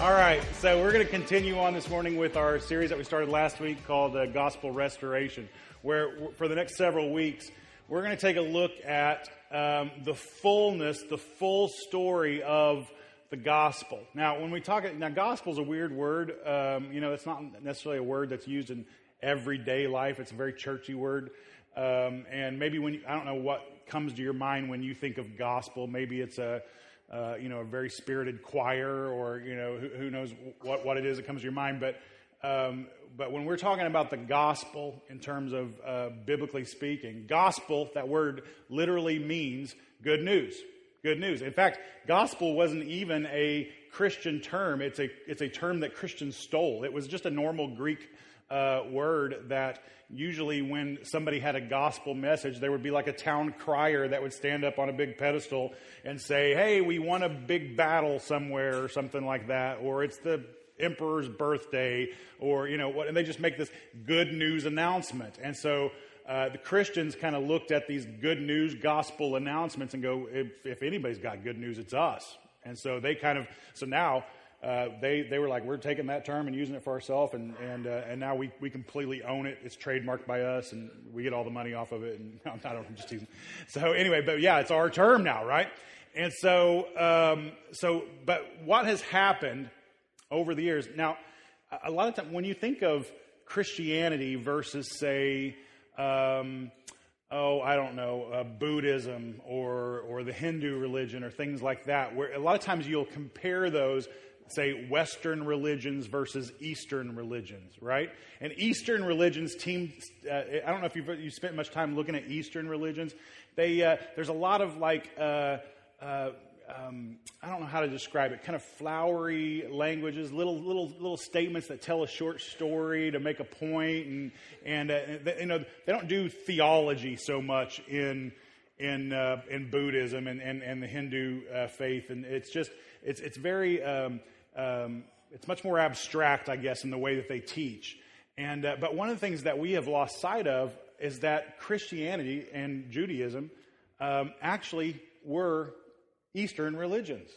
All right, so we're going to continue on this morning with our series that we started last week called uh, Gospel Restoration, where for the next several weeks, we're going to take a look at um, the fullness, the full story of the gospel. Now, when we talk, now, gospel is a weird word. Um, you know, it's not necessarily a word that's used in everyday life, it's a very churchy word. Um, and maybe when you, I don't know what comes to your mind when you think of gospel, maybe it's a uh, you know, a very spirited choir, or you know, who, who, knows what, what it is that comes to your mind. But um, but when we're talking about the gospel in terms of uh, biblically speaking, gospel, that word literally means good news. Good news. In fact, gospel wasn't even a Christian term. It's a it's a term that Christians stole. It was just a normal Greek uh, word that usually when somebody had a gospel message, there would be like a town crier that would stand up on a big pedestal and say, Hey, we won a big battle somewhere or something like that, or it's the emperor's birthday, or, you know, what, and they just make this good news announcement. And so, uh, the Christians kind of looked at these good news gospel announcements and go, if, if anybody's got good news, it's us. And so they kind of, so now uh, they, they were like, we're taking that term and using it for ourselves, and, and, uh, and now we, we completely own it. It's trademarked by us, and we get all the money off of it. And I don't, I'm just teasing. So anyway, but yeah, it's our term now, right? And so, um, so, but what has happened over the years? Now, a lot of times when you think of Christianity versus, say, um, oh, I don't know, uh, Buddhism or or the Hindu religion or things like that, where a lot of times you'll compare those say Western religions versus Eastern religions, right? And Eastern religions team, uh, I don't know if you've you spent much time looking at Eastern religions. They, uh, there's a lot of like, uh, uh, um, I don't know how to describe it, kind of flowery languages, little, little, little statements that tell a short story to make a point, and, and uh, they, you know, they don't do theology so much in, in, uh, in Buddhism and, and, and the Hindu faith, and it's just, it's, it's very, um, um, it's much more abstract, I guess, in the way that they teach. And, uh, but one of the things that we have lost sight of is that Christianity and Judaism um, actually were Eastern religions.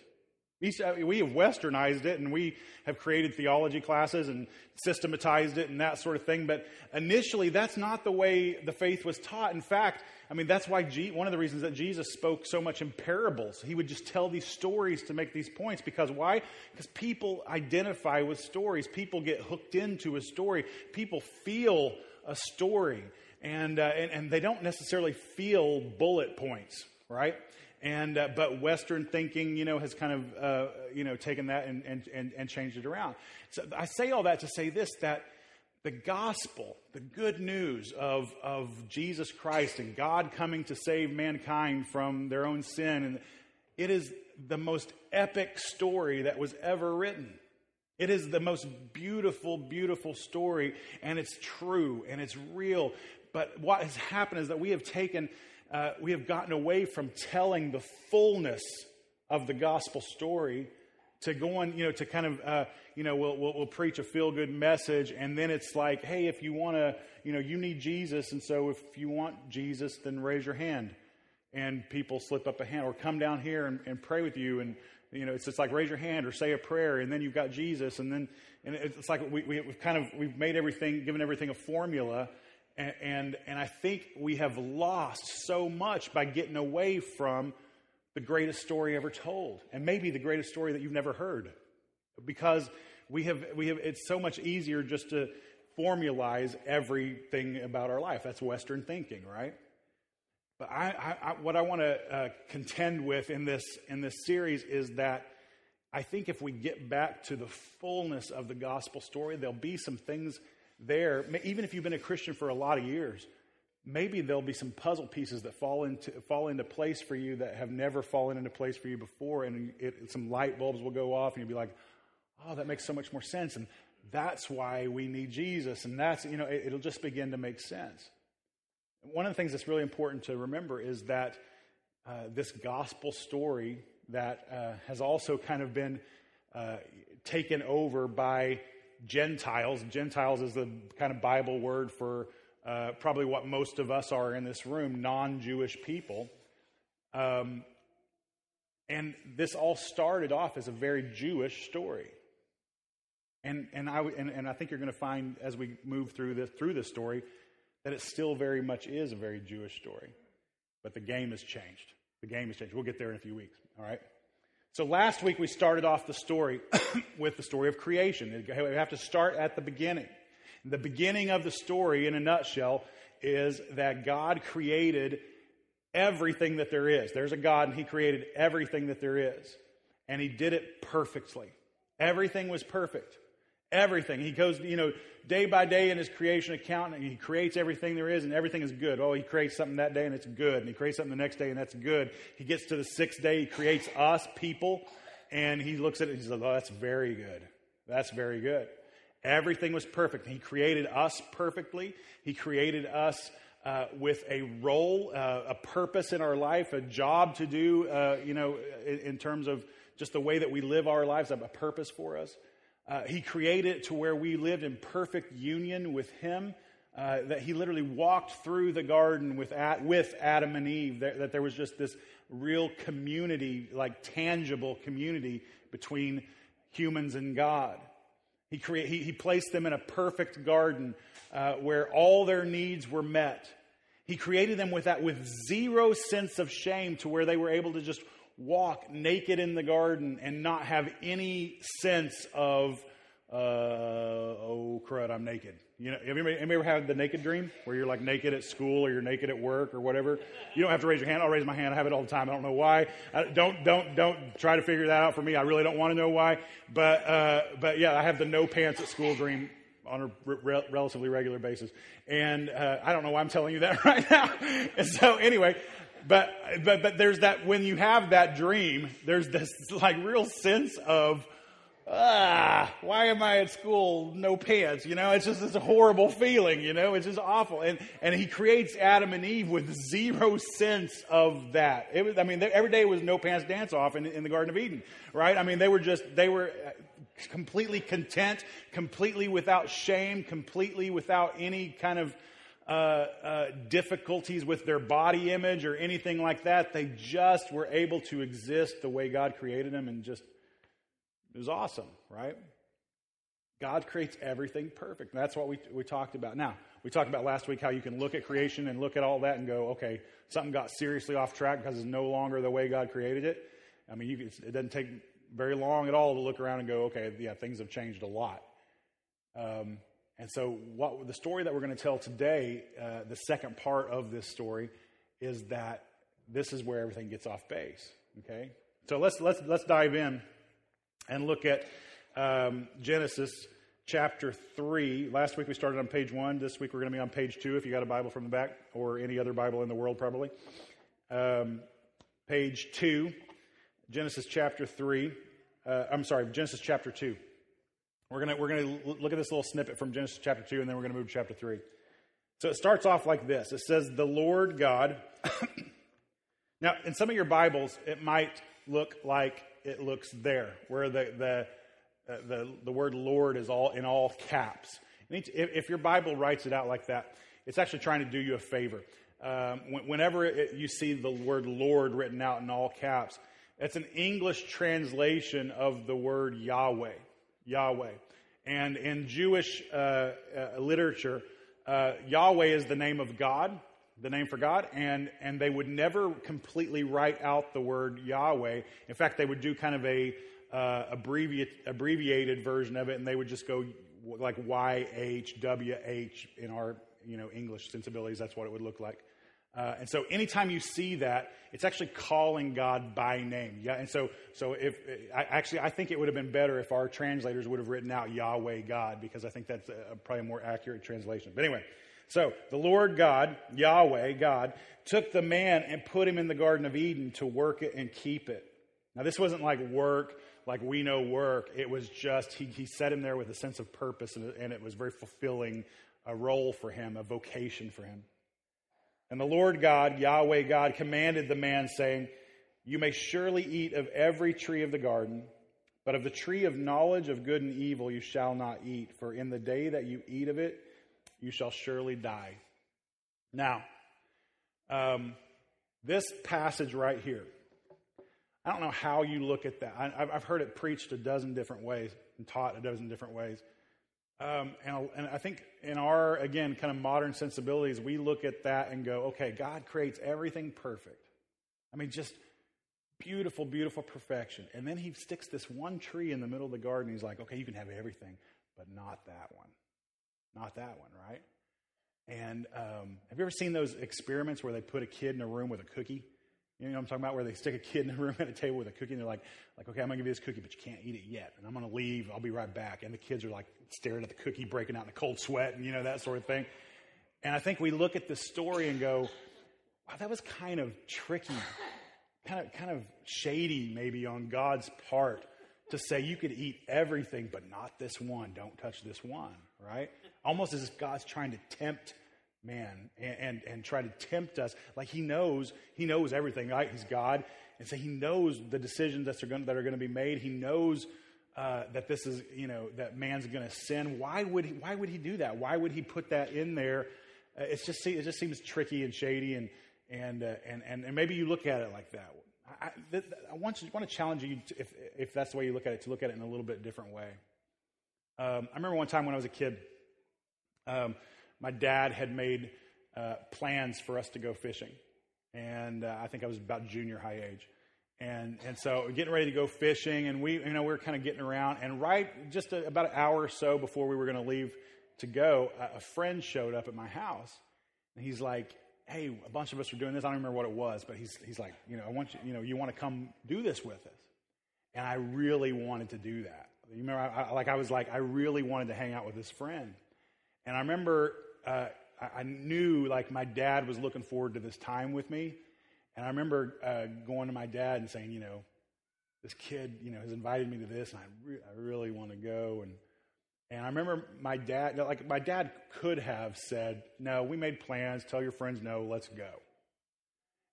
Uh, we have westernized it and we have created theology classes and systematized it and that sort of thing. But initially, that's not the way the faith was taught. In fact, I mean, that's why G- one of the reasons that Jesus spoke so much in parables. He would just tell these stories to make these points. Because why? Because people identify with stories. People get hooked into a story. People feel a story. And, uh, and, and they don't necessarily feel bullet points, right? And, uh, but Western thinking, you know, has kind of, uh, you know, taken that and, and, and, changed it around. So I say all that to say this, that the gospel, the good news of, of Jesus Christ and God coming to save mankind from their own sin, and it is the most epic story that was ever written. It is the most beautiful, beautiful story, and it's true and it's real. But what has happened is that we have taken uh, we have gotten away from telling the fullness of the gospel story to going, you know, to kind of, uh, you know, we'll, we'll, we'll preach a feel good message, and then it's like, hey, if you want to, you know, you need Jesus, and so if you want Jesus, then raise your hand. And people slip up a hand, or come down here and, and pray with you, and, you know, it's just like raise your hand or say a prayer, and then you've got Jesus, and then, and it's like we, we, have kind of, we've made everything, given everything a formula, and, and, and I think we have lost so much by getting away from the greatest story ever told, and maybe the greatest story that you've never heard. Because we have, we have, it's so much easier just to formalize everything about our life. That's Western thinking, right? But I, I, what I want to uh, contend with in this, in this series is that I think if we get back to the fullness of the gospel story, there'll be some things there, even if you've been a Christian for a lot of years, maybe there'll be some puzzle pieces that fall into, fall into place for you that have never fallen into place for you before, and it, some light bulbs will go off, and you'll be like, oh, that makes so much more sense. And that's why we need Jesus. And that's, you know, it, it'll just begin to make sense. One of the things that's really important to remember is that uh, this gospel story that uh, has also kind of been uh, taken over by Gentiles. Gentiles is the kind of Bible word for uh, probably what most of us are in this room, non Jewish people. Um, and this all started off as a very Jewish story. And, and, I, and, and I think you're going to find as we move through this, through this story that it still very much is a very Jewish story. But the game has changed. The game has changed. We'll get there in a few weeks, all right? So last week we started off the story with the story of creation. We have to start at the beginning. The beginning of the story, in a nutshell, is that God created everything that there is. There's a God, and He created everything that there is. And He did it perfectly. Everything was perfect. Everything. He goes, you know, day by day in his creation account, and he creates everything there is, and everything is good. Oh, he creates something that day, and it's good. And he creates something the next day, and that's good. He gets to the sixth day, he creates us, people, and he looks at it and he says, Oh, that's very good. That's very good. Everything was perfect. He created us perfectly. He created us uh, with a role, uh, a purpose in our life, a job to do, uh, you know, in, in, terms of just the way that we live our lives, a purpose for us. Uh, he created it to where we lived in perfect union with Him. Uh, that he literally walked through the garden with, with Adam and Eve, that, that there was just this real community, like tangible community between humans and God. He, create, he, he placed them in a perfect garden uh, where all their needs were met. He created them with that, with zero sense of shame to where they were able to just walk naked in the garden and not have any sense of, uh, oh crud, I'm naked. You know, anybody, anybody ever had the naked dream where you're like naked at school or you're naked at work or whatever? You don't have to raise your hand. I'll raise my hand. I have it all the time. I don't know why. I, don't don't don't try to figure that out for me. I really don't want to know why. But uh, but yeah, I have the no pants at school dream on a re- relatively regular basis, and uh, I don't know why I'm telling you that right now. so anyway, but but but there's that when you have that dream, there's this like real sense of ah, why am I at school no pants? You know, it's just this horrible feeling, you know, it's just awful. And, and he creates Adam and Eve with zero sense of that. It was, I mean, every day was no pants dance off in, in the Garden of Eden, right? I mean, they were just, they were completely content, completely without shame, completely without any kind of, uh, uh, difficulties with their body image or anything like that. They just were able to exist the way God created them and just it was awesome, right? God creates everything perfect. That's what we, we talked about. Now, we talked about last week how you can look at creation and look at all that and go, okay, something got seriously off track because it's no longer the way God created it. I mean, you, it doesn't take very long at all to look around and go, okay, yeah, things have changed a lot. Um, and so, what the story that we're going to tell today, uh, the second part of this story, is that this is where everything gets off base. Okay, so let's let's let's dive in and look at um, Genesis chapter 3. Last week we started on page 1. This week we're going to be on page 2 if you got a Bible from the back, or any other Bible in the world, probably. Um, page 2, Genesis chapter 3. Uh, I'm sorry, Genesis chapter 2. We're going we're going to look at this little snippet from Genesis chapter 2, and then we're going to move to chapter 3. So it starts off like this it says, The Lord God. now, in some of your Bibles, it might look like it looks there, where the, the, uh, the, the word Lord is all in all caps. If your Bible writes it out like that, it's actually trying to do you a favor. Um, whenever it, you see the word Lord written out in all caps, it's an English translation of the word Yahweh. Yahweh. And in Jewish uh, uh, literature, uh, Yahweh is the name of God, the name for God, and, and they would never completely write out the word Yahweh. In fact, they would do kind of a uh, abbreviate, abbreviated version of it, and they would just go like YHWH in our you know English sensibilities. That's what it would look like. Uh, and so, anytime you see that, it's actually calling God by name. Yeah, and so, so if I, actually, I think it would have been better if our translators would have written out Yahweh God because I think that's a, probably a more accurate translation. But anyway, so the Lord God, Yahweh, God, took the man and put him in the Garden of Eden to work it and keep it. Now, this wasn't like work, like we know work. It was just, he, he set him there with a sense of purpose, and, and it was very fulfilling a role for him, a vocation for him. And the Lord God, Yahweh God, commanded the man, saying, You may surely eat of every tree of the garden, but of the tree of knowledge of good and evil you shall not eat, for in the day that you eat of it, you shall surely die. Now, um, this passage right here, I don't know how you look at that. I, have heard it preached a dozen different ways and taught a dozen different ways. Um, and, and, I think in our, again, kind of modern sensibilities, we look at that and go, okay, God creates everything perfect. I mean, just beautiful, beautiful perfection. And then he sticks this one tree in the middle of the garden. He's like, okay, you can have everything, but not that one. Not that one, right? And um, have you ever seen those experiments where they put a kid in a room with a cookie? You know what I'm talking about? Where they stick a kid in a room at a table with a cookie and they're like, like, okay, I'm gonna give you this cookie, but you can't eat it yet. And I'm gonna leave. I'll be right back. And the kids are like staring at the cookie, breaking out in a cold sweat and you know, that sort of thing. And I think we look at this story and go, wow, that was kind of tricky, kind of, kind of shady maybe on God's part to say you could eat everything, but not this one. Don't touch this one, right? Almost as if God's trying to tempt man and, and, and try to tempt us. Like he knows, he knows everything, right? He's God. And so he knows the decisions that are going, that are going to be made. He knows uh, that this is, you know, that man's going to sin. Why would he, why would he do that? Why would he put that in there? Uh, it's just, it just seems tricky and shady and, and, uh, and, and, and maybe you look at it like that. I, I, want, you, want to challenge you, to, if, if that's the way you look at it, to look at it in a little bit different way. Um, I remember one time when I was a kid, um, my dad had made uh, plans for us to go fishing. And uh, I think I was about junior high age. And, and so getting ready to go fishing, and we, you know, we were kind of getting around. And right just a, about an hour or so before we were going to leave to go, a, a friend showed up at my house. And he's like, hey, a bunch of us are doing this. I don't remember what it was, but he's, he's like, you know, I want you, you know, you want to come do this with us. And I really wanted to do that. You remember, I, I, like I was like, I really wanted to hang out with this friend. And I remember uh, I, I, knew like my dad was looking forward to this time with me. And I remember uh, going to my dad and saying, you know, this kid, you know, has invited me to this, and I, re- I really want to go. And and I remember my dad, like my dad could have said, no, we made plans. Tell your friends no, let's go.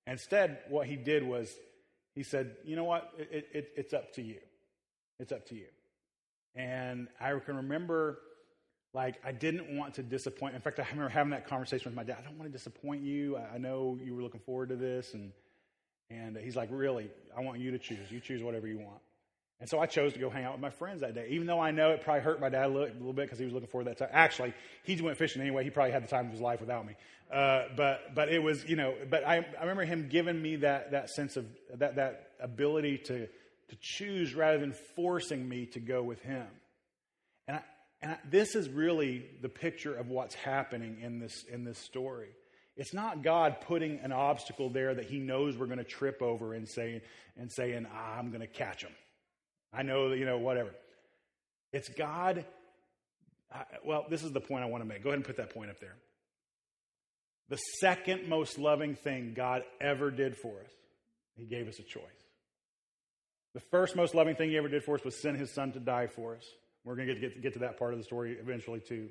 Instead, what he did was he said, you know what, it, it, it's up to you. It's up to you. And I can remember like, I didn't want to disappoint. In fact, I remember having that conversation with my dad. I don't want to disappoint you. I know you were looking forward to this. And, and he's like, Really? I want you to choose. You choose whatever you want. And so I chose to go hang out with my friends that day, even though I know it probably hurt my dad a little, a little bit because he was looking forward to that time. Actually, he went fishing anyway. He probably had the time of his life without me. Uh, but, but it was, you know, but I, I remember him giving me that, that sense of that, that ability to, to choose rather than forcing me to go with him. And I, and this is really the picture of what's happening in this, in this story. It's not God putting an obstacle there that he knows we're going to trip over and saying, and saying ah, I'm going to catch him. I know that, you know, whatever. It's God. Uh, well, this is the point I want to make. Go ahead and put that point up there. The second most loving thing God ever did for us, he gave us a choice. The first most loving thing he ever did for us was send his son to die for us. We're going to get, to get to that part of the story eventually, too.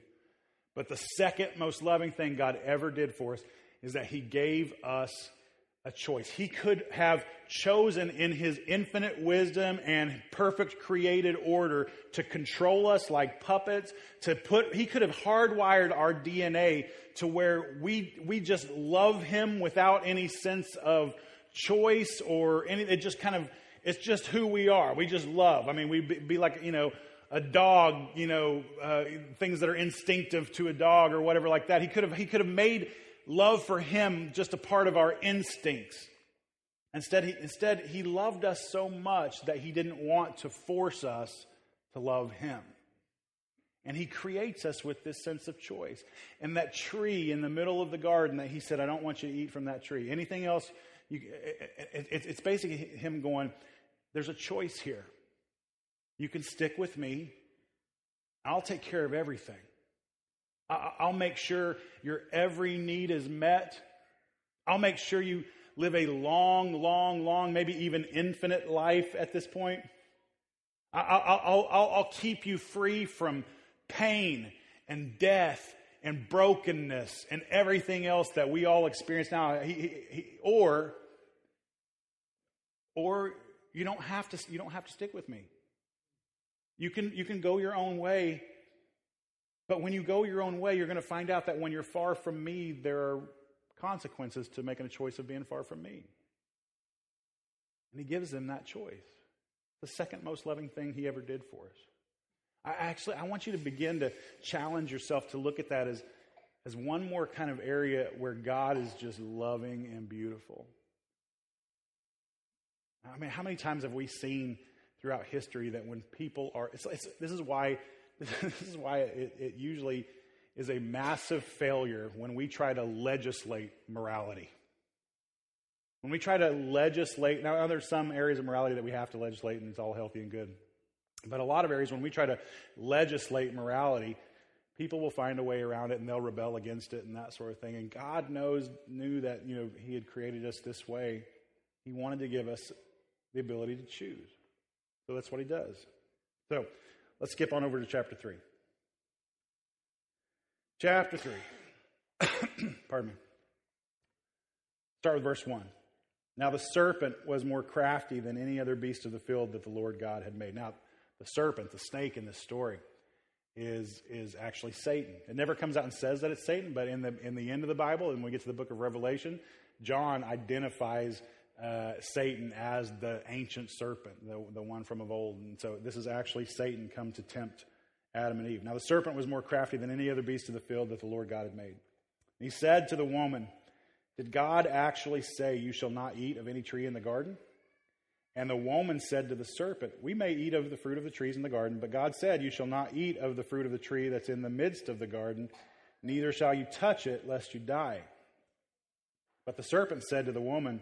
But the second most loving thing God ever did for us is that He gave us a choice. He could have chosen in His infinite wisdom and perfect created order to control us like puppets, to put, He could have hardwired our DNA to where we, we just love Him without any sense of choice or any, it just kind of, it's just who we are. We just love. I mean, we be, be like, you know, a dog, you know, uh, things that are instinctive to a dog or whatever like that. He could have, he could have made love for him just a part of our instincts. Instead he, instead, he loved us so much that he didn't want to force us to love him. And he creates us with this sense of choice. And that tree in the middle of the garden that he said, I don't want you to eat from that tree. Anything else, you, it, it, it's basically him going, there's a choice here. You can stick with me. I'll take care of everything. I'll make sure your every need is met. I'll make sure you live a long, long, long, maybe even infinite life at this point. I'll, I'll, I'll keep you free from pain and death and brokenness and everything else that we all experience now. He, he, he, or, or you don't have to. You don't have to stick with me. You can, you can go your own way, but when you go your own way, you're going to find out that when you're far from me, there are consequences to making a choice of being far from me. And he gives them that choice. The second most loving thing he ever did for us. I actually I want you to begin to challenge yourself to look at that as, as one more kind of area where God is just loving and beautiful. I mean, how many times have we seen throughout history that when people are, it's, it's, this is why, this is why it, it usually is a massive failure when we try to legislate morality. When we try to legislate, now there's some areas of morality that we have to legislate and it's all healthy and good. But a lot of areas, when we try to legislate morality, people will find a way around it and they'll rebel against it and that sort of thing. And God knows, knew that, you know, He had created us this way. He wanted to give us the ability to choose. So that's what he does. So let's skip on over to chapter 3. Chapter 3. Pardon me. Start with verse 1. Now the serpent was more crafty than any other beast of the field that the Lord God had made. Now, the serpent, the snake in this story, is, is actually Satan. It never comes out and says that it's Satan, but in the, in the end of the Bible, and we get to the book of Revelation, John identifies uh, Satan as the ancient serpent, the, the one from of old. And so this is actually Satan come to tempt Adam and Eve. Now the serpent was more crafty than any other beast of the field that the Lord God had made. he said to the woman, Did God actually say, You shall not eat of any tree in the garden? And the woman said to the serpent, We may eat of the fruit of the trees in the garden, but God said, You shall not eat of the fruit of the tree that's in the midst of the garden, neither shall you touch it, lest you die. But the serpent said to the woman,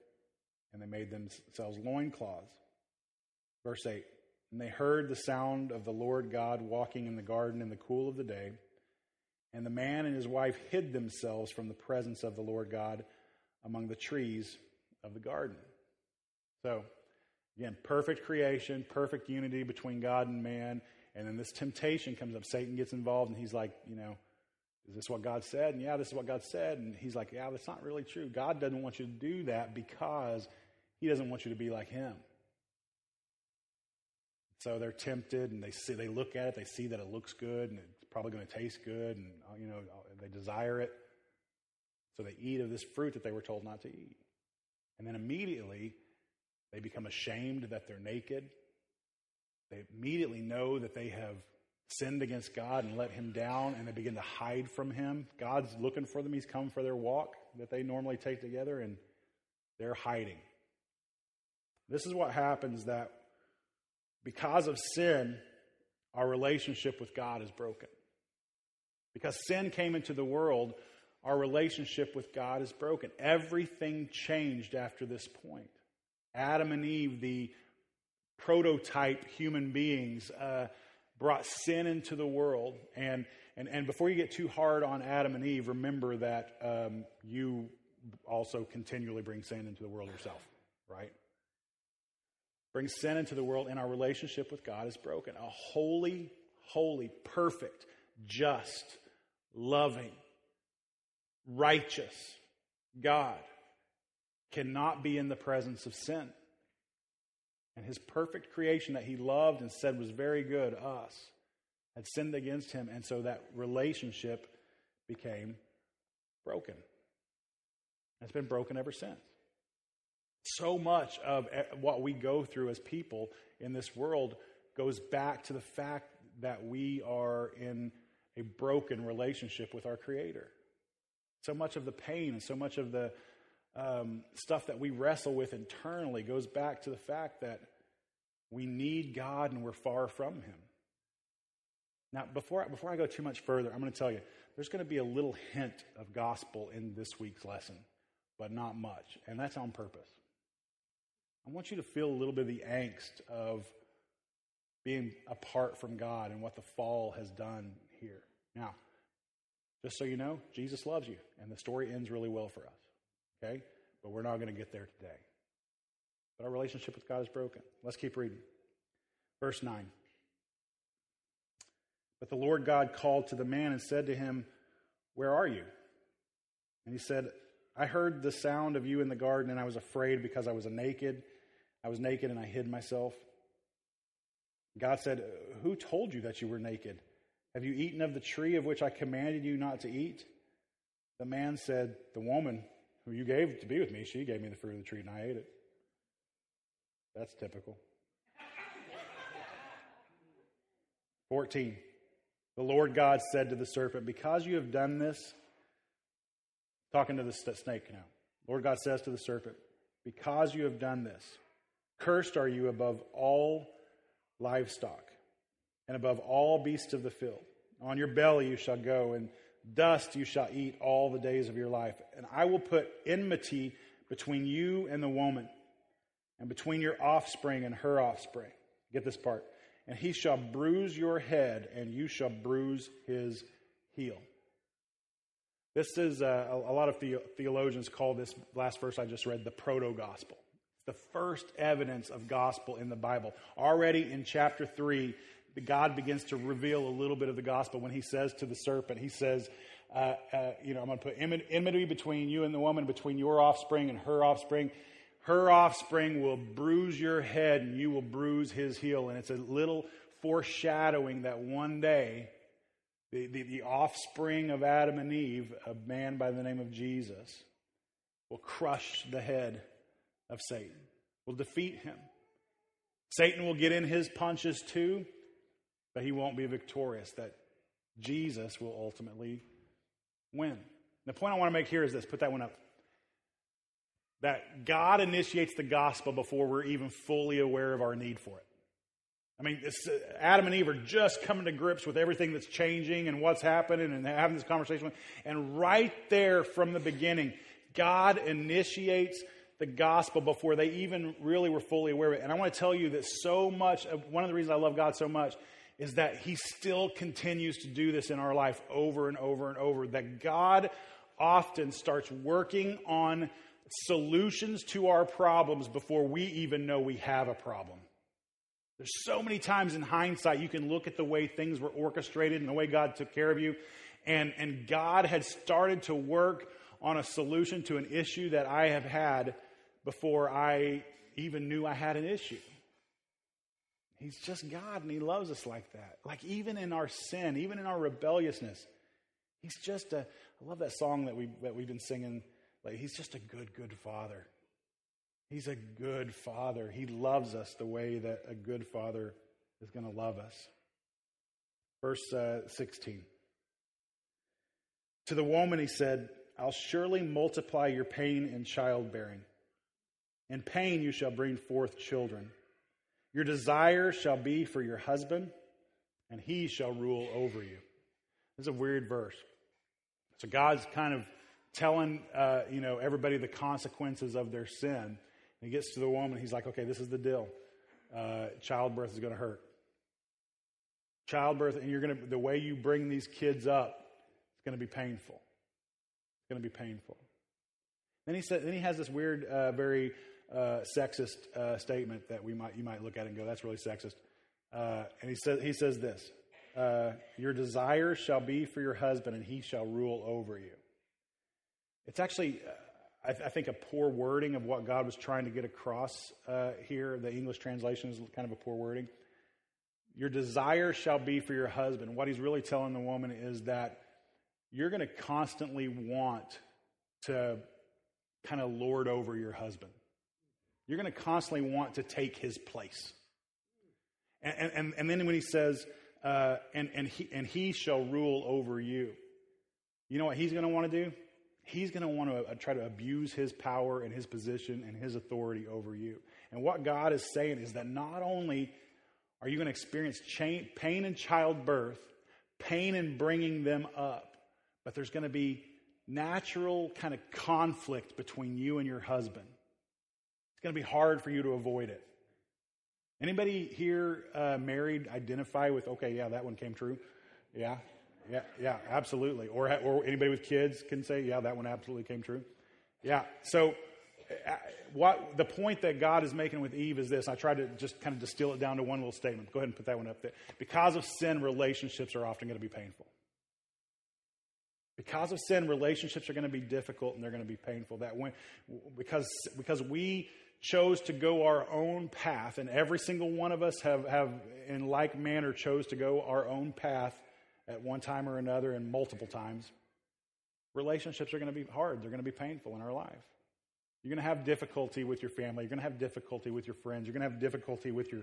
and they made themselves loincloths. Verse 8 And they heard the sound of the Lord God walking in the garden in the cool of the day. And the man and his wife hid themselves from the presence of the Lord God among the trees of the garden. So, again, perfect creation, perfect unity between God and man. And then this temptation comes up. Satan gets involved, and he's like, you know, is this what God said? And yeah, this is what God said. And he's like, yeah, that's not really true. God doesn't want you to do that because he doesn't want you to be like him. So they're tempted and they see, they look at it, they see that it looks good and it's probably going to taste good and you know they desire it. So they eat of this fruit that they were told not to eat. And then immediately they become ashamed that they're naked. They immediately know that they have sinned against God and let him down and they begin to hide from him. God's looking for them. He's come for their walk that they normally take together and they're hiding. This is what happens that because of sin, our relationship with God is broken. Because sin came into the world, our relationship with God is broken. Everything changed after this point. Adam and Eve, the prototype human beings, uh, brought sin into the world. And, and, and before you get too hard on Adam and Eve, remember that um, you also continually bring sin into the world yourself, right? Brings sin into the world, and our relationship with God is broken. A holy, holy, perfect, just, loving, righteous God cannot be in the presence of sin. And his perfect creation that he loved and said was very good, us, had sinned against him. And so that relationship became broken. It's been broken ever since. So much of what we go through as people in this world goes back to the fact that we are in a broken relationship with our Creator. So much of the pain and so much of the um, stuff that we wrestle with internally goes back to the fact that we need God and we're far from Him. Now, before, before I go too much further, I'm going to tell you there's going to be a little hint of gospel in this week's lesson, but not much. And that's on purpose. I want you to feel a little bit of the angst of being apart from God and what the fall has done here. Now, just so you know, Jesus loves you, and the story ends really well for us. Okay? But we're not going to get there today. But our relationship with God is broken. Let's keep reading. Verse 9. But the Lord God called to the man and said to him, Where are you? And he said, I heard the sound of you in the garden, and I was afraid because I was naked. I was naked and I hid myself. God said, Who told you that you were naked? Have you eaten of the tree of which I commanded you not to eat? The man said, The woman who you gave to be with me, she gave me the fruit of the tree and I ate it. That's typical. 14. The Lord God said to the serpent, Because you have done this, talking to the snake now. Lord God says to the serpent, Because you have done this, cursed are you above all livestock and above all beasts of the field. On your belly you shall go, and dust you shall eat all the days of your life. And I will put enmity between you and the woman, and between your offspring and her offspring. Get this part. And he shall bruise your head, and you shall bruise his heel. This is uh, a, lot of theologians call this last verse I just read the proto gospel. The first evidence of gospel in the Bible. Already in chapter 3, God begins to reveal a little bit of the gospel when he says to the serpent, He says, uh, uh, You know, I'm going to put enmity between you and the woman, between your offspring and her offspring. Her offspring will bruise your head and you will bruise his heel. And it's a little foreshadowing that one day the, the, the, offspring of Adam and Eve, a man by the name of Jesus, will crush the head of Satan, will defeat him. Satan will get in his punches too, but he won't be victorious. That Jesus will ultimately win. The point I want to make here is this put that one up. That God initiates the gospel before we're even fully aware of our need for it. I mean, uh, Adam and Eve are just coming to grips with everything that's changing and what's happening and having this conversation. And right there from the beginning, God initiates the gospel before they even really were fully aware of it. And I want to tell you that so much, one of the reasons I love God so much is that He still continues to do this in our life over and over and over. That God often starts working on solutions to our problems before we even know we have a problem. There's so many times in hindsight you can look at the way things were orchestrated and the way God took care of you, and, and God had started to work on a solution to an issue that I have had before I even knew I had an issue. He's just God and He loves us like that. Like even in our sin, even in our rebelliousness, He's just a, I love that song that, we, that we've been singing. Like, he's just a good, good Father. He's a good father. He loves us the way that a good father is going to love us. Verse uh, 16. To the woman, he said, I'll surely multiply your pain in childbearing. In pain, you shall bring forth children. Your desire shall be for your husband, and he shall rule over you. This is a weird verse. So God's kind of telling uh, you know everybody the consequences of their sin he gets to the woman. He's like, okay, this is the deal. Uh, childbirth is going to hurt. Childbirth, and you're going to, the way you bring these kids up, it's going to be painful. It's going to be painful. Then he said, then he has this weird, uh, very uh, sexist uh, statement that we might, you might look at and go, that's really sexist. Uh, and he says, he says this, uh, your desire shall be for your husband and he shall rule over you. It's actually, I, th- I, think, a poor wording of what God was trying to get across uh, here. The English translation is kind of a poor wording. Your desire shall be for your husband. What he's really telling the woman is that you're going to constantly want to kind of lord over your husband. You're going to constantly want to take his place. And, and, and then when he says, uh, and, and, he, and he shall rule over you, you know what he's going to want to do? he's going to want to uh, try to abuse his power and his position and his authority over you. And what God is saying is that not only are you going to experience pain in childbirth, pain in bringing them up, but there's going to be natural kind of conflict between you and your husband. It's going to be hard for you to avoid it. Anybody here uh, married identify with, okay, yeah, that one came true? Yeah, yeah, yeah, absolutely. Or, or anybody with kids can say, yeah, that one absolutely came true. Yeah. So, uh, what the point that God is making with Eve is this. I tried to just kind of distill it down to one little statement. Go ahead and put that one up there. Because of sin, relationships are often going to be painful. Because of sin, relationships are going to be difficult and they're going to be painful. That when, because, because we chose to go our own path, and every single one of us have, have, in like manner, chose to go our own path at one time or another and multiple times, relationships are going to be hard. They're going to be painful in our life. You're going to have difficulty with your family. You're going to have difficulty with your friends. You're going to have difficulty with your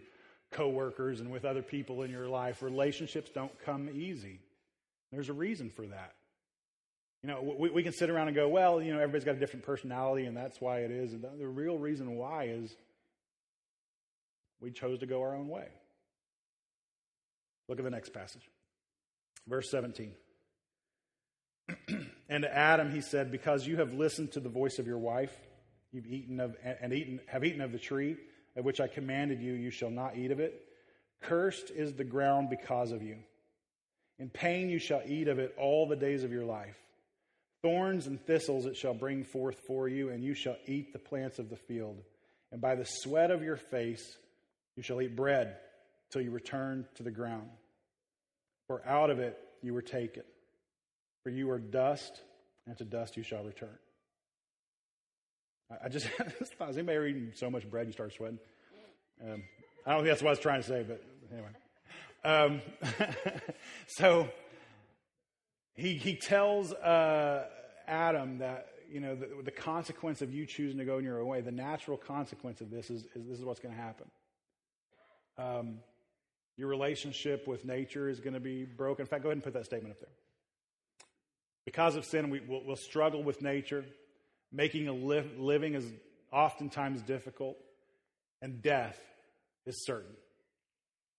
coworkers and with other people in your life. Relationships don't come easy. There's a reason for that. You know, we, we can sit around and go, well, you know, everybody's got a different personality and that's why it is. And the real reason why is we chose to go our own way. Look at the next passage. Verse 17. and to Adam he said, Because you have listened to the voice of your wife, you've eaten of and eaten have eaten of the tree of which I commanded you, you shall not eat of it. Cursed is the ground because of you. In pain you shall eat of it all the days of your life. Thorns and thistles it shall bring forth for you, and you shall eat the plants of the field. And by the sweat of your face you shall eat bread till you return to the ground. For out of it you were taken. For you are dust, and to dust you shall return. I just, thought, is anybody eating so much bread you start sweating? Um, I don't think that's what I was trying to say, but anyway. Um, so he, he tells uh, Adam that, you know, the, the, consequence of you choosing to go in your own way, the natural consequence of this is, is this is what's going to happen. Um, your relationship with nature is going to be broken. In fact, go ahead and put that statement up there. Because of sin, we, will we'll struggle with nature. Making a li- living is oftentimes difficult. And death is certain.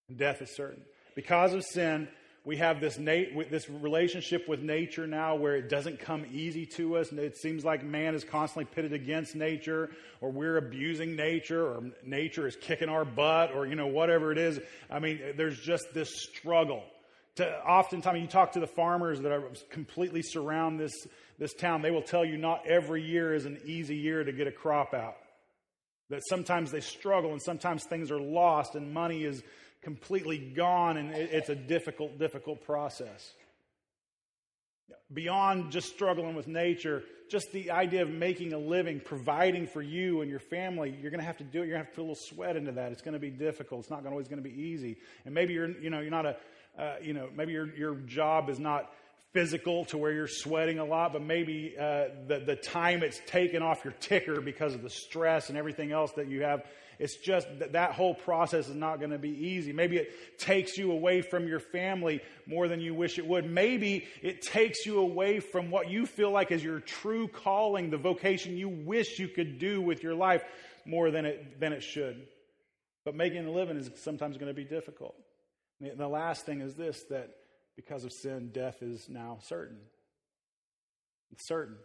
And death is certain. Because of sin, we have this, nat- this relationship with nature now where it doesn't come easy to us. And it seems like man is constantly pitted against nature, or we're abusing nature, or nature is kicking our butt, or you know whatever it is. I mean, there's just this struggle. To, oftentimes, you talk to the farmers that are completely surround this this town. They will tell you not every year is an easy year to get a crop out. That sometimes they struggle, and sometimes things are lost, and money is completely gone, and it's a difficult, difficult process. Beyond just struggling with nature, just the idea of making a living, providing for you and your family, you're going to have to do it. You're going to have to put a little sweat into that. It's going to be difficult. It's not always going to be easy. And maybe you're, you know, you're not a, uh, you know, maybe your your job is not physical to where you're sweating a lot, but maybe uh, the the time it's taken off your ticker because of the stress and everything else that you have it's just that that whole process is not going to be easy. Maybe it takes you away from your family more than you wish it would. Maybe it takes you away from what you feel like is your true calling, the vocation you wish you could do with your life more than it, than it should. But making a living is sometimes going to be difficult. And the last thing is this that because of sin, death is now certain. It's certain.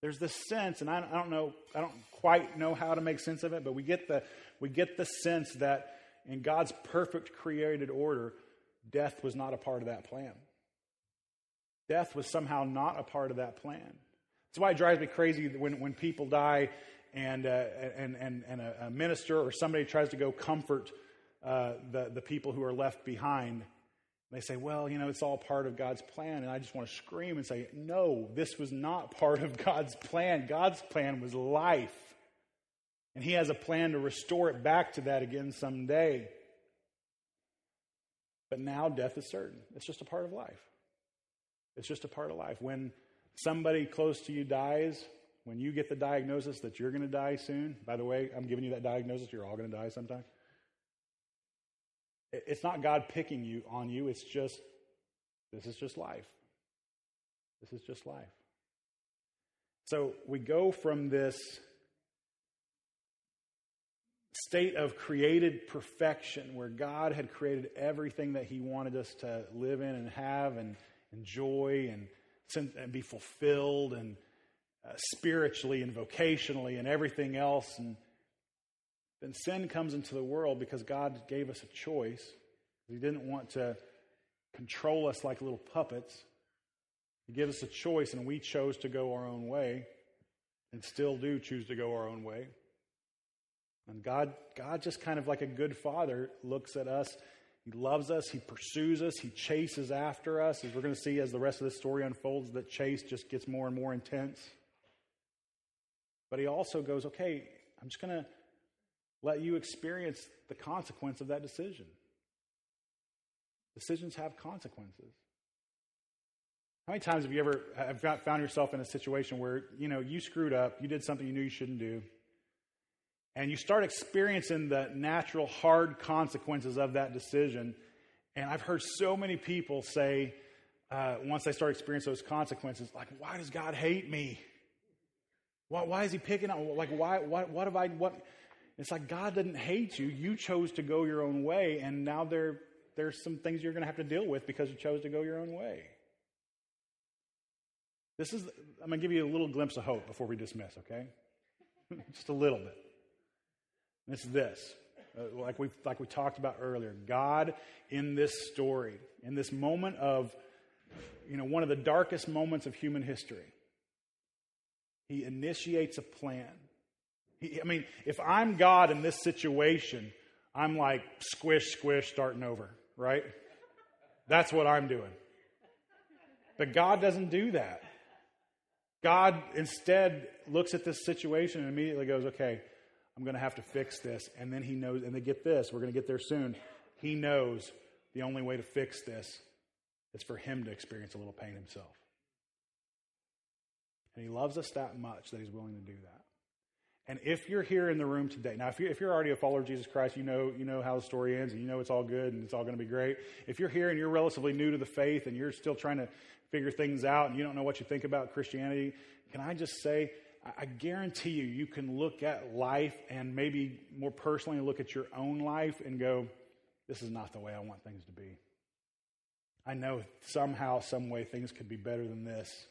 There's this sense, and I, I don't know, I don't quite know how to make sense of it, but we get the we get the sense that in God's perfect created order, death was not a part of that plan. Death was somehow not a part of that plan. That's why it drives me crazy when, when people die and, uh, and, and, and a, a, minister or somebody tries to go comfort uh, the, the people who are left behind they say, well, you know, it's all part of God's plan. And I just want to scream and say, no, this was not part of God's plan. God's plan was life. And He has a plan to restore it back to that again someday. But now death is certain. It's just a part of life. It's just a part of life. When somebody close to you dies, when you get the diagnosis that you're going to die soon, by the way, I'm giving you that diagnosis, you're all going to die sometime. It's not God picking you on you. It's just, this is just life. This is just life. So we go from this state of created perfection where God had created everything that He wanted us to live in and have and enjoy and, and be fulfilled and uh, spiritually and vocationally and everything else. And then sin comes into the world because God gave us a choice. He didn't want to control us like little puppets. He gave us a choice, and we chose to go our own way. and still do choose to go our own way. And God, God just kind of like a good father looks at us. He loves us. He pursues us. He chases after us. As we're going to see as the rest of this story unfolds, that chase just gets more and more intense. But he also goes, okay, I'm just going to let you experience the consequence of that decision. Decisions have consequences. How many times have you ever have found yourself in a situation where, you know, you screwed up, you did something you knew you shouldn't do, and you start experiencing the natural hard consequences of that decision. And I've heard so many people say, uh, once they start experiencing those consequences, like, why does God hate me? Why, why is he picking on? Like, why, what, what have I, what? It's like God didn't hate you. You chose to go your own way, and now there, there's some things you're going to have to deal with because you chose to go your own way. This is, I'm going to give you a little glimpse of hope before we dismiss, okay? Just a little bit. And it's this. Uh, like, we like we talked about earlier, God in this story, in this moment of, you know, one of the darkest moments of human history, He initiates a plan. He, I mean, if I'm God in this situation, I'm like squish, squish, starting over, right? That's what I'm doing. But God doesn't do that. God instead looks at this situation and immediately goes, okay, I'm going to have to fix this. And then he knows, and they get this, we're going to get there soon. He knows the only way to fix this is for him to experience a little pain himself. And he loves us that much that he's willing to do that. And if you're here in the room today, now if you're, if you're already a follower of Jesus Christ, you know, you know how the story ends and you know it's all good and it's all going to be great. If you're here and you're relatively new to the faith and you're still trying to figure things out and you don't know what you think about Christianity, can I just say, I guarantee you, you can look at life and maybe more personally look at your own life and go, this is not the way I want things to be. I know somehow, some way things could be better than this.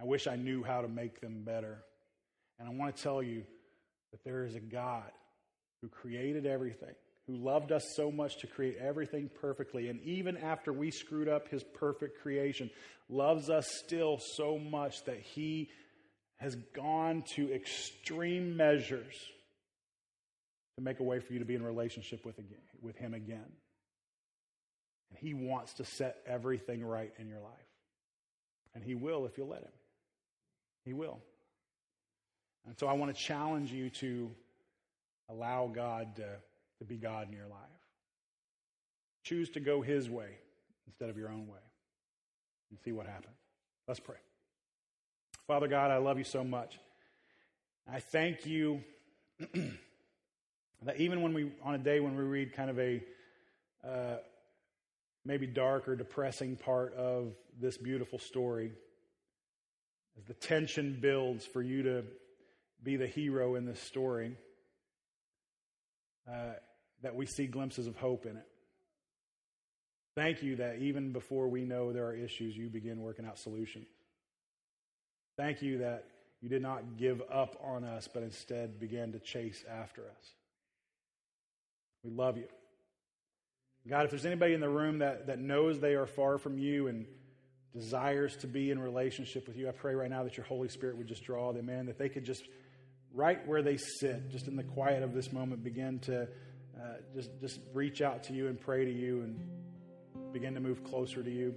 I wish I knew how to make them better. And I want to tell you that there is a God who created everything, who loved us so much to create everything perfectly. And even after we screwed up his perfect creation, loves us still so much that he has gone to extreme measures to make a way for you to be in relationship with, again, with Him again. And He wants to set everything right in your life. And He will if you'll let Him. He will. And so I want to challenge you to allow God to, to be God in your life. Choose to go His way instead of your own way and see what happens. Let's pray. Father God, I love you so much. I thank you that even when we, on a day when we read kind of a uh, maybe dark or depressing part of this beautiful story, as the tension builds for you to be the hero in this story, uh, that we see glimpses of hope in it. Thank you that even before we know there are issues, you begin working out solutions. Thank you that you did not give up on us, but instead began to chase after us. We love you. God, if there's anybody in the room that, that knows they are far from you and desires to be in relationship with you, I pray right now that your Holy Spirit would just draw them in, that they could just, right where they sit, just in the quiet of this moment, begin to uh, just, just reach out to you and pray to you and begin to move closer to you.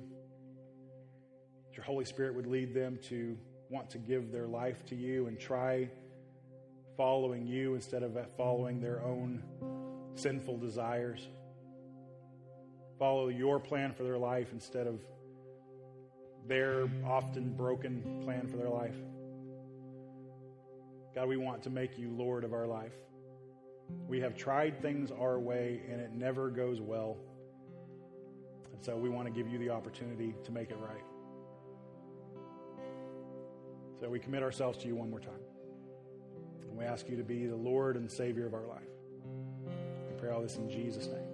That your Holy Spirit would lead them to want to give their life to you and try following you instead of following their own sinful desires. Follow your plan for their life instead of their often broken plan for their life. God, we want to make you Lord of our life. We have tried things our way and it never goes well. And so we want to give you the opportunity to make it right. So we commit ourselves to you one more time. And we ask you to be the Lord and Savior of our life. We pray all this in Jesus' name.